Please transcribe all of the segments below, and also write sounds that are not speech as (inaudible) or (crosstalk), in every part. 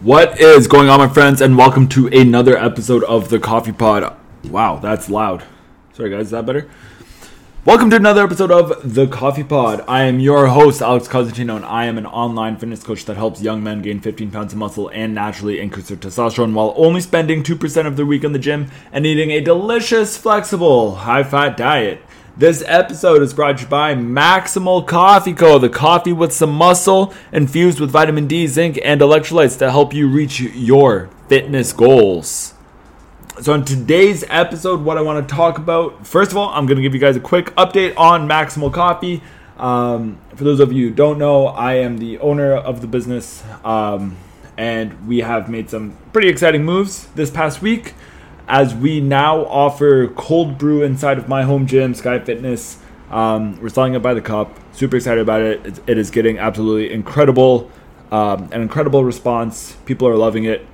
What is going on, my friends, and welcome to another episode of the Coffee Pod. Wow, that's loud. Sorry, guys, is that better? Welcome to another episode of the Coffee Pod. I am your host, Alex Cosentino, and I am an online fitness coach that helps young men gain 15 pounds of muscle and naturally increase their testosterone while only spending 2% of their week in the gym and eating a delicious, flexible, high fat diet. This episode is brought to you by Maximal Coffee Co., the coffee with some muscle infused with vitamin D, zinc, and electrolytes to help you reach your fitness goals. So, in today's episode, what I want to talk about, first of all, I'm going to give you guys a quick update on Maximal Coffee. Um, for those of you who don't know, I am the owner of the business, um, and we have made some pretty exciting moves this past week as we now offer cold brew inside of my home gym, Sky Fitness. Um, we're selling it by the cup. Super excited about it. It, it is getting absolutely incredible, um, an incredible response. People are loving it.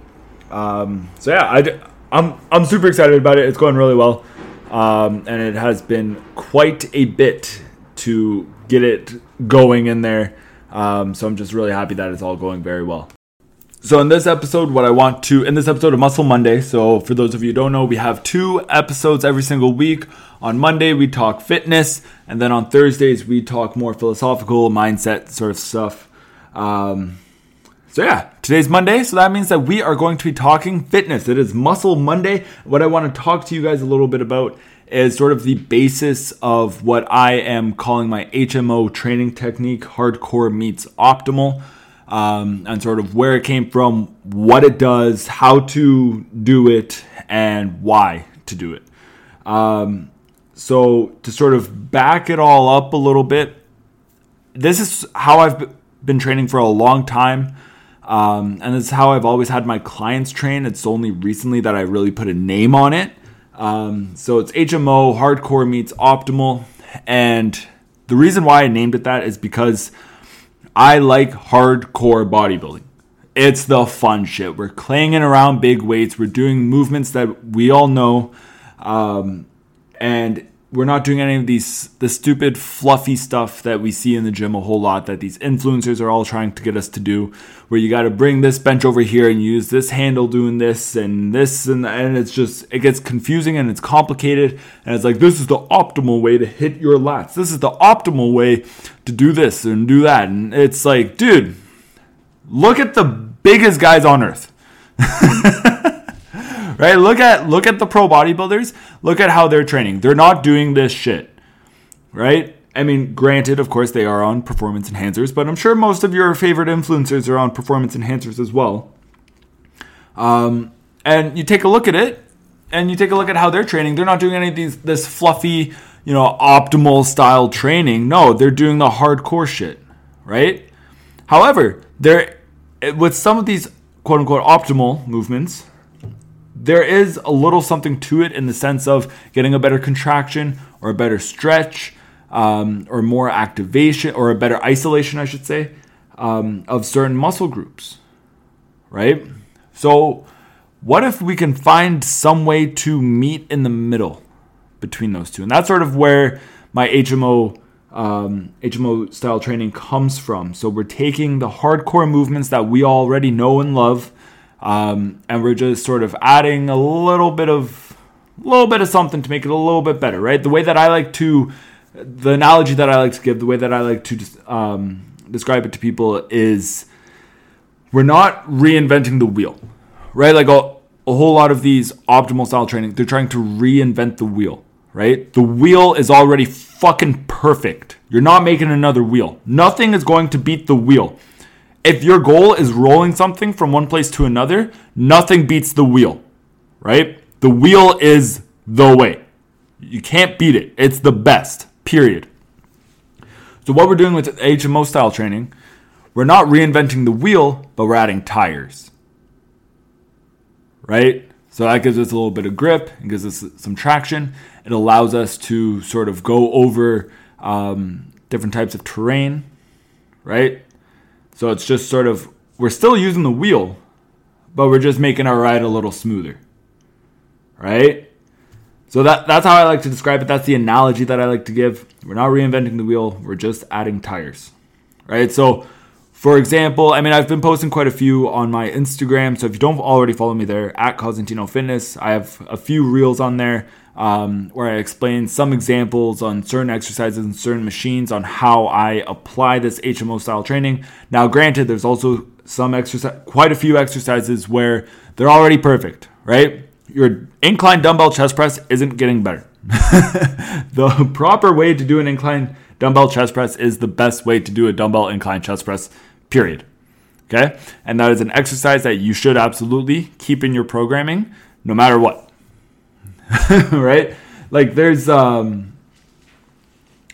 Um, so yeah, I, I'm I'm super excited about it. It's going really well, um, and it has been quite a bit to get it going in there. Um, so I'm just really happy that it's all going very well. So in this episode, what I want to in this episode of Muscle Monday. So for those of you don't know, we have two episodes every single week. On Monday we talk fitness, and then on Thursdays we talk more philosophical mindset sort of stuff. Um, so yeah, today's Monday, so that means that we are going to be talking fitness. It is Muscle Monday. What I want to talk to you guys a little bit about is sort of the basis of what I am calling my HMO training technique, hardcore meets optimal, um, and sort of where it came from, what it does, how to do it, and why to do it. Um, so to sort of back it all up a little bit, this is how I've been training for a long time. Um, and this is how I've always had my clients train. It's only recently that I really put a name on it. Um, so it's HMO, hardcore meets optimal. And the reason why I named it that is because I like hardcore bodybuilding. It's the fun shit. We're clanging around big weights. We're doing movements that we all know. Um, and we're not doing any of these the stupid fluffy stuff that we see in the gym a whole lot that these influencers are all trying to get us to do where you got to bring this bench over here and use this handle doing this and this and and it's just it gets confusing and it's complicated. And it's like this is the optimal way to hit your lats. This is the optimal way to do this and do that. And it's like dude look at the biggest guys on earth (laughs) right? Look at look at the pro bodybuilders. Look at how they're training. They're not doing this shit, right? I mean, granted, of course, they are on performance enhancers, but I'm sure most of your favorite influencers are on performance enhancers as well. Um, and you take a look at it, and you take a look at how they're training. They're not doing any of these this fluffy, you know, optimal style training. No, they're doing the hardcore shit, right? However, they're with some of these quote unquote optimal movements, there is a little something to it in the sense of getting a better contraction or a better stretch um, or more activation or a better isolation, I should say, um, of certain muscle groups, right? So, what if we can find some way to meet in the middle between those two? And that's sort of where my HMO um, HMO style training comes from. So we're taking the hardcore movements that we already know and love um, and we're just sort of adding a little bit of a little bit of something to make it a little bit better, right? The way that I like to, the analogy that I like to give, the way that I like to um, describe it to people is, we're not reinventing the wheel, right? Like a, a whole lot of these optimal style training, they're trying to reinvent the wheel, right? The wheel is already fucking perfect. You're not making another wheel. Nothing is going to beat the wheel if your goal is rolling something from one place to another, nothing beats the wheel, right? The wheel is the way. You can't beat it. It's the best, period. So, what we're doing with HMO style training, we're not reinventing the wheel, but we're adding tires, right? So, that gives us a little bit of grip and gives us some traction. It allows us to sort of go over um, different types of terrain, right? So it's just sort of, we're still using the wheel, but we're just making our ride a little smoother. Right? So that, that's how I like to describe it. That's the analogy that I like to give. We're not reinventing the wheel, we're just adding tires. Right? So For example, I mean, I've been posting quite a few on my Instagram. So if you don't already follow me there at Cosentino Fitness, I have a few reels on there um, where I explain some examples on certain exercises and certain machines on how I apply this HMO style training. Now, granted, there's also some exercise, quite a few exercises where they're already perfect, right? Your incline dumbbell chest press isn't getting better. (laughs) the proper way to do an incline dumbbell chest press is the best way to do a dumbbell incline chest press period. Okay? And that is an exercise that you should absolutely keep in your programming no matter what. (laughs) right? Like there's um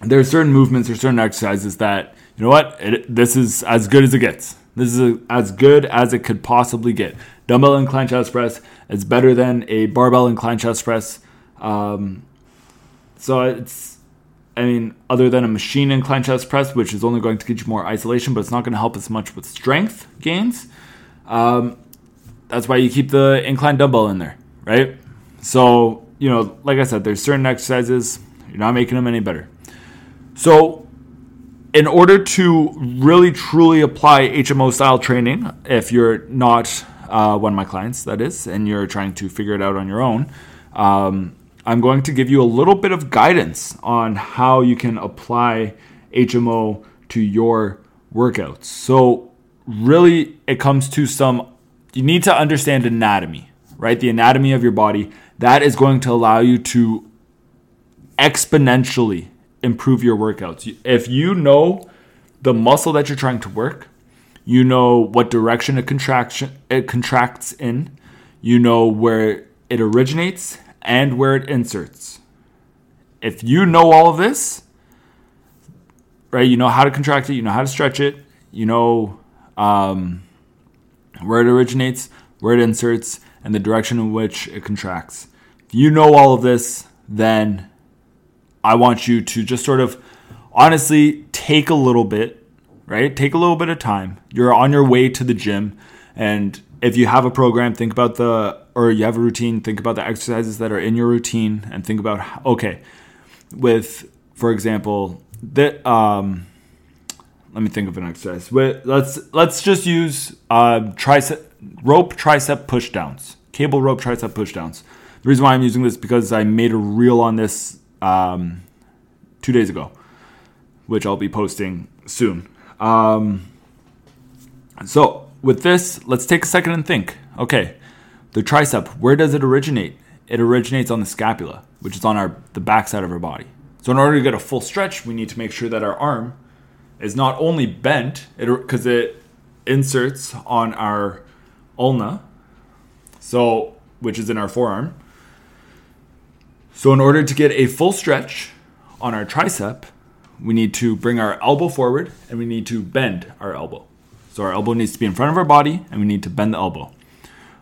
there's certain movements or certain exercises that you know what it, this is as good as it gets. This is a, as good as it could possibly get. Dumbbell incline chest press is better than a barbell incline chest press. Um, so it's I mean, other than a machine incline chest press, which is only going to get you more isolation, but it's not going to help as much with strength gains. Um, that's why you keep the incline dumbbell in there, right? So, you know, like I said, there's certain exercises, you're not making them any better. So, in order to really truly apply HMO style training, if you're not uh, one of my clients, that is, and you're trying to figure it out on your own, um, I'm going to give you a little bit of guidance on how you can apply HMO to your workouts. So, really, it comes to some, you need to understand anatomy, right? The anatomy of your body. That is going to allow you to exponentially improve your workouts. If you know the muscle that you're trying to work, you know what direction it contraction it contracts in, you know where it originates and where it inserts. If you know all of this, right, you know how to contract it, you know how to stretch it, you know um, where it originates, where it inserts, and the direction in which it contracts. If you know all of this, then I want you to just sort of honestly take a little bit, right? Take a little bit of time. You're on your way to the gym, and if you have a program, think about the or you have a routine, think about the exercises that are in your routine and think about okay, with for example, that um let me think of an exercise. With, let's let's just use uh, tricep rope tricep push downs, cable rope tricep push downs. The reason why I'm using this because I made a reel on this um, two days ago, which I'll be posting soon. Um, so with this, let's take a second and think. Okay, the tricep, where does it originate? It originates on the scapula, which is on our the backside of our body. So in order to get a full stretch, we need to make sure that our arm is not only bent, because it, it inserts on our ulna, so which is in our forearm. So in order to get a full stretch on our tricep, we need to bring our elbow forward and we need to bend our elbow. So our elbow needs to be in front of our body and we need to bend the elbow.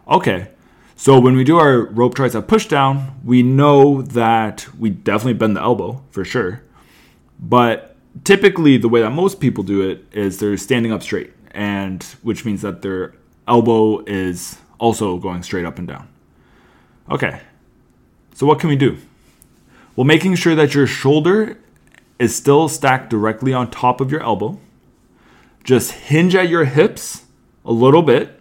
Okay, so when we do our rope tricep push down, we know that we definitely bend the elbow for sure. But typically the way that most people do it is they're standing up straight and which means that their elbow is also going straight up and down. Okay. So what can we do? Well, making sure that your shoulder is still stacked directly on top of your elbow. Just hinge at your hips a little bit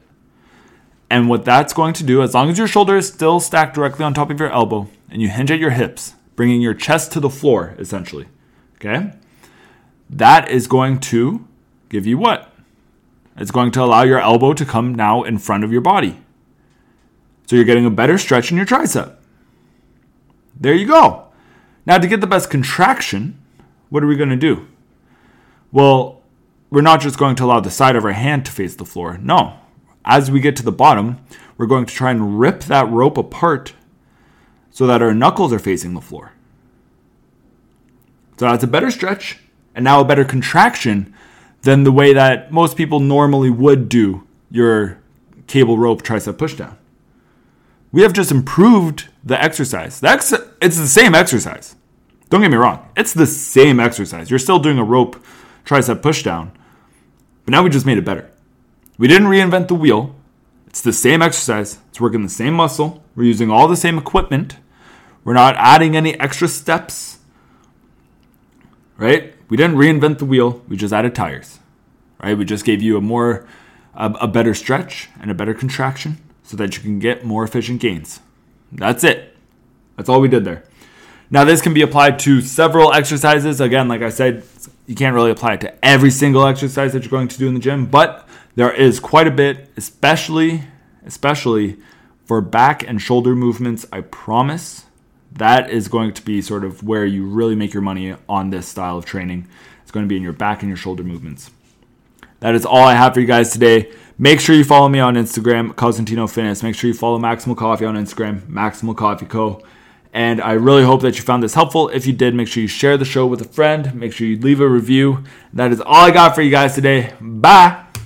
and what that's going to do, as long as your shoulder is still stacked directly on top of your elbow and you hinge at your hips, bringing your chest to the floor, essentially, okay? That is going to give you what? It's going to allow your elbow to come now in front of your body. So you're getting a better stretch in your tricep. There you go. Now, to get the best contraction, what are we going to do? Well, we're not just going to allow the side of our hand to face the floor. No, as we get to the bottom, we're going to try and rip that rope apart so that our knuckles are facing the floor. So that's a better stretch and now a better contraction than the way that most people normally would do your cable rope tricep pushdown. We have just improved the exercise. The ex- it's the same exercise. Don't get me wrong. It's the same exercise. You're still doing a rope tricep pushdown, but now we just made it better. We didn't reinvent the wheel. It's the same exercise. It's working the same muscle. We're using all the same equipment. We're not adding any extra steps. Right? We didn't reinvent the wheel. We just added tires. right? We just gave you a more, a, a better stretch and a better contraction so that you can get more efficient gains. That's it. That's all we did there. Now, this can be applied to several exercises. Again, like I said, you can't really apply it to every single exercise that you're going to do in the gym, but there is quite a bit, especially, especially for back and shoulder movements. I promise that is going to be sort of where you really make your money on this style of training. It's going to be in your back and your shoulder movements. That is all I have for you guys today. Make sure you follow me on Instagram, Cosentino Fitness. Make sure you follow Maximal Coffee on Instagram, Maximal Coffee Co. And I really hope that you found this helpful. If you did, make sure you share the show with a friend. Make sure you leave a review. That is all I got for you guys today. Bye.